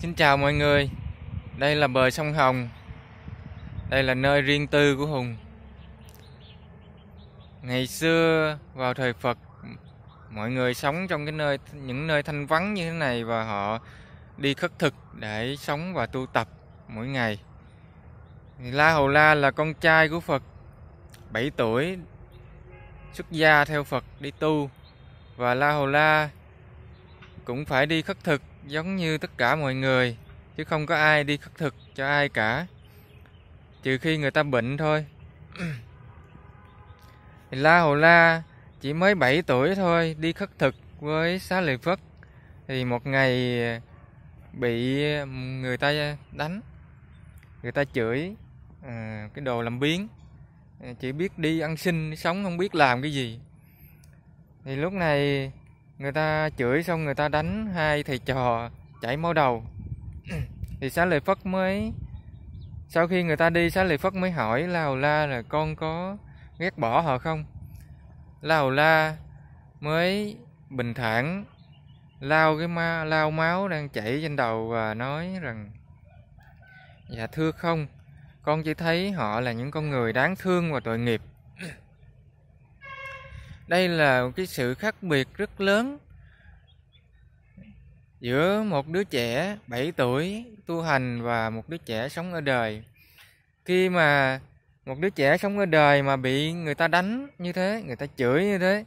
Xin chào mọi người. Đây là bờ sông Hồng. Đây là nơi riêng tư của Hùng. Ngày xưa vào thời Phật, Mọi người sống trong cái nơi, những nơi thanh vắng như thế này Và họ đi khất thực để sống và tu tập mỗi ngày. La Hầu La là con trai của Phật 7 tuổi, xuất gia theo Phật đi tu. Và La Hầu La cũng phải đi khất thực giống như tất cả mọi người chứ không có ai đi khất thực cho ai cả. Trừ khi người ta bệnh thôi. La hồ La chỉ mới 7 tuổi thôi đi khất thực với Xá Lợi Phất. Thì một ngày bị người ta đánh. Người ta chửi à, cái đồ làm biến chỉ biết đi ăn xin sống không biết làm cái gì. Thì lúc này người ta chửi xong người ta đánh hai thầy trò chảy máu đầu. Thì xá lợi phất mới sau khi người ta đi xá lợi phất mới hỏi hầu la là con có ghét bỏ họ không? Hầu la mới bình thản lao cái ma lao máu đang chảy trên đầu và nói rằng dạ thưa không con chỉ thấy họ là những con người đáng thương và tội nghiệp đây là một cái sự khác biệt rất lớn giữa một đứa trẻ 7 tuổi tu hành và một đứa trẻ sống ở đời. Khi mà một đứa trẻ sống ở đời mà bị người ta đánh như thế, người ta chửi như thế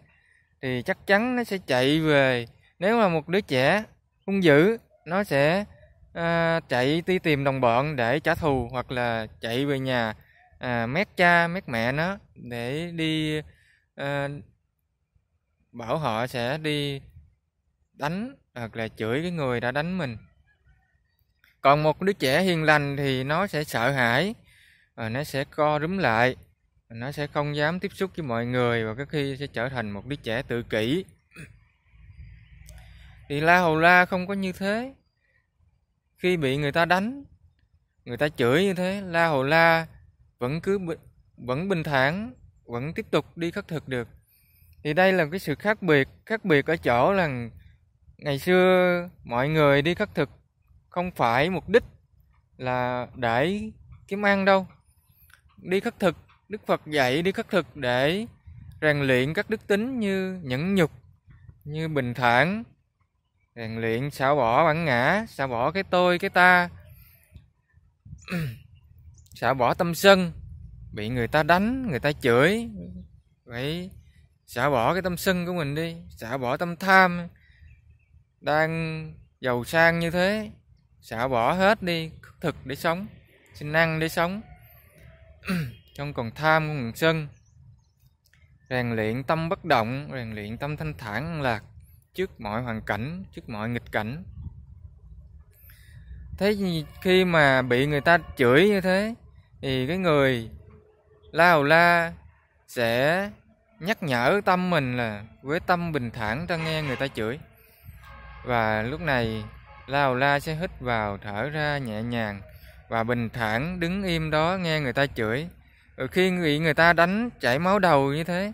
thì chắc chắn nó sẽ chạy về. Nếu mà một đứa trẻ hung dữ, nó sẽ à, chạy đi tìm đồng bọn để trả thù hoặc là chạy về nhà à, mét cha mét mẹ nó để đi à, bảo họ sẽ đi đánh hoặc là chửi cái người đã đánh mình. Còn một đứa trẻ hiền lành thì nó sẽ sợ hãi và nó sẽ co rúm lại, nó sẽ không dám tiếp xúc với mọi người và có khi sẽ trở thành một đứa trẻ tự kỷ. Thì la hầu la không có như thế. Khi bị người ta đánh, người ta chửi như thế, la hầu la vẫn cứ vẫn bình thản, vẫn tiếp tục đi khất thực được thì đây là cái sự khác biệt khác biệt ở chỗ là ngày xưa mọi người đi khất thực không phải mục đích là để kiếm ăn đâu. Đi khất thực, đức phật dạy đi khất thực để rèn luyện các đức tính như nhẫn nhục, như bình thản, rèn luyện xả bỏ bản ngã, xả bỏ cái tôi, cái ta, xả bỏ tâm sân, bị người ta đánh, người ta chửi vậy xả bỏ cái tâm sân của mình đi, xả bỏ tâm tham. Đang giàu sang như thế, xả bỏ hết đi, thực để sống xin ăn để sống. Trong còn tham còn sân, rèn luyện tâm bất động, rèn luyện tâm thanh thản an lạc trước mọi hoàn cảnh, trước mọi nghịch cảnh. Thế khi mà bị người ta chửi như thế, thì cái người lao la sẽ nhắc nhở tâm mình là với tâm bình thản ta nghe người ta chửi. Và lúc này, lao la sẽ hít vào thở ra nhẹ nhàng và bình thản đứng im đó nghe người ta chửi. Rồi khi bị người ta đánh chảy máu đầu như thế,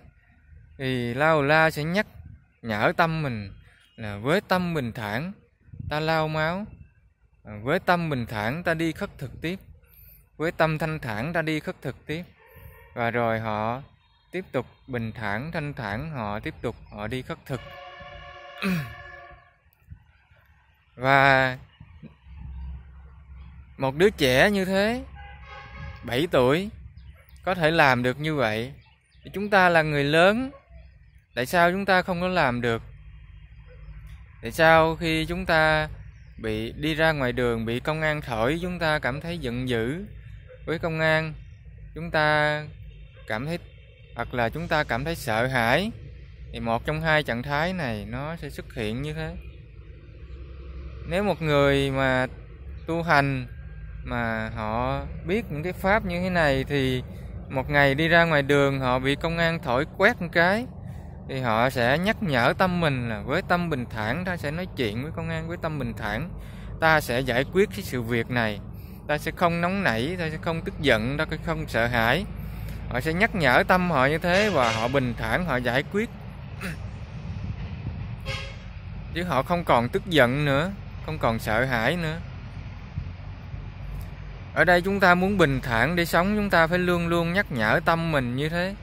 thì lao la sẽ nhắc nhở tâm mình là với tâm bình thản ta lao máu, với tâm bình thản ta đi khất thực tiếp, với tâm thanh thản ta đi khất thực tiếp. Và rồi họ tiếp tục bình thản, thanh thản, họ tiếp tục, họ đi khất thực. Và một đứa trẻ như thế 7 tuổi, có thể làm được như vậy. Thì chúng ta là người lớn, tại sao chúng ta không có làm được? Tại sao khi chúng ta bị đi ra ngoài đường, bị công an thổi, chúng ta cảm thấy giận dữ? Với công an, chúng ta cảm thấy hoặc là chúng ta cảm thấy sợ hãi. Thì một trong hai trạng thái này nó sẽ xuất hiện như thế. Nếu một người mà tu hành mà họ biết những cái pháp như thế này thì một ngày đi ra ngoài đường họ bị công an thổi quét một cái, thì họ sẽ nhắc nhở tâm mình là với tâm bình thản, ta sẽ nói chuyện với công an với tâm bình thản. Ta sẽ giải quyết cái sự việc này. Ta sẽ không nóng nảy, ta sẽ không tức giận, ta sẽ không sợ hãi họ sẽ nhắc nhở tâm họ như thế và họ bình thản, họ giải quyết. Chứ họ không còn tức giận nữa, không còn sợ hãi nữa. Ở đây chúng ta muốn bình thản để sống, chúng ta phải luôn luôn nhắc nhở tâm mình như thế.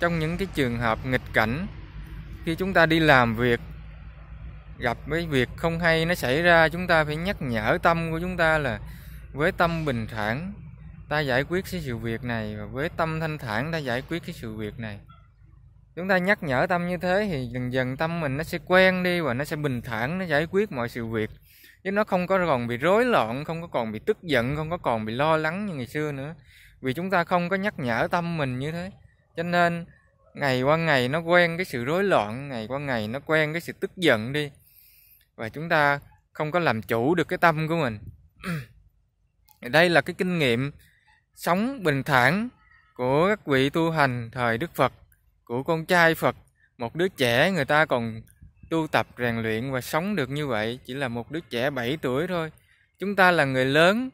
Trong những cái trường hợp nghịch cảnh, khi chúng ta đi làm việc, gặp với việc không hay nó xảy ra, chúng ta phải nhắc nhở tâm của chúng ta là với tâm bình thản ta giải quyết cái sự việc này và với tâm thanh thản ta giải quyết cái sự việc này. Chúng ta nhắc nhở tâm như thế thì dần dần tâm mình nó sẽ quen đi và nó sẽ bình thản, nó giải quyết mọi sự việc. Chứ nó không có còn bị rối loạn, không có còn bị tức giận, không có còn bị lo lắng như ngày xưa nữa. Vì chúng ta không có nhắc nhở tâm mình như thế. Cho nên, ngày qua ngày nó quen cái sự rối loạn, ngày qua ngày nó quen cái sự tức giận đi. Và chúng ta không có làm chủ được cái tâm của mình. Đây là cái kinh nghiệm sống bình thản của các vị tu hành thời đức phật, của con trai phật. Một đứa trẻ người ta còn tu tập, rèn luyện và sống được như vậy, chỉ là một đứa trẻ 7 tuổi thôi. Chúng ta là người lớn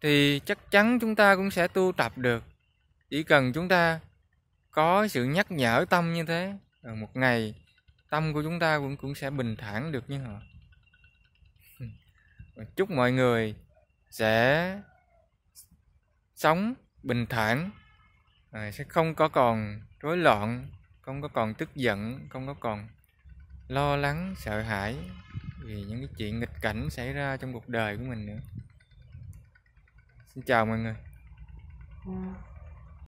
thì chắc chắn chúng ta cũng sẽ tu tập được. Chỉ cần chúng ta có sự nhắc nhở tâm như thế một ngày tâm của chúng ta cũng cũng sẽ bình thản được như họ. Chúc mọi người sẽ sống bình thản. Ờ, sẽ không có còn rối loạn, không có còn tức giận, không có còn lo lắng, sợ hãi vì những cái chuyện nghịch cảnh xảy ra trong cuộc đời của mình nữa. Xin chào mọi người. Dạ.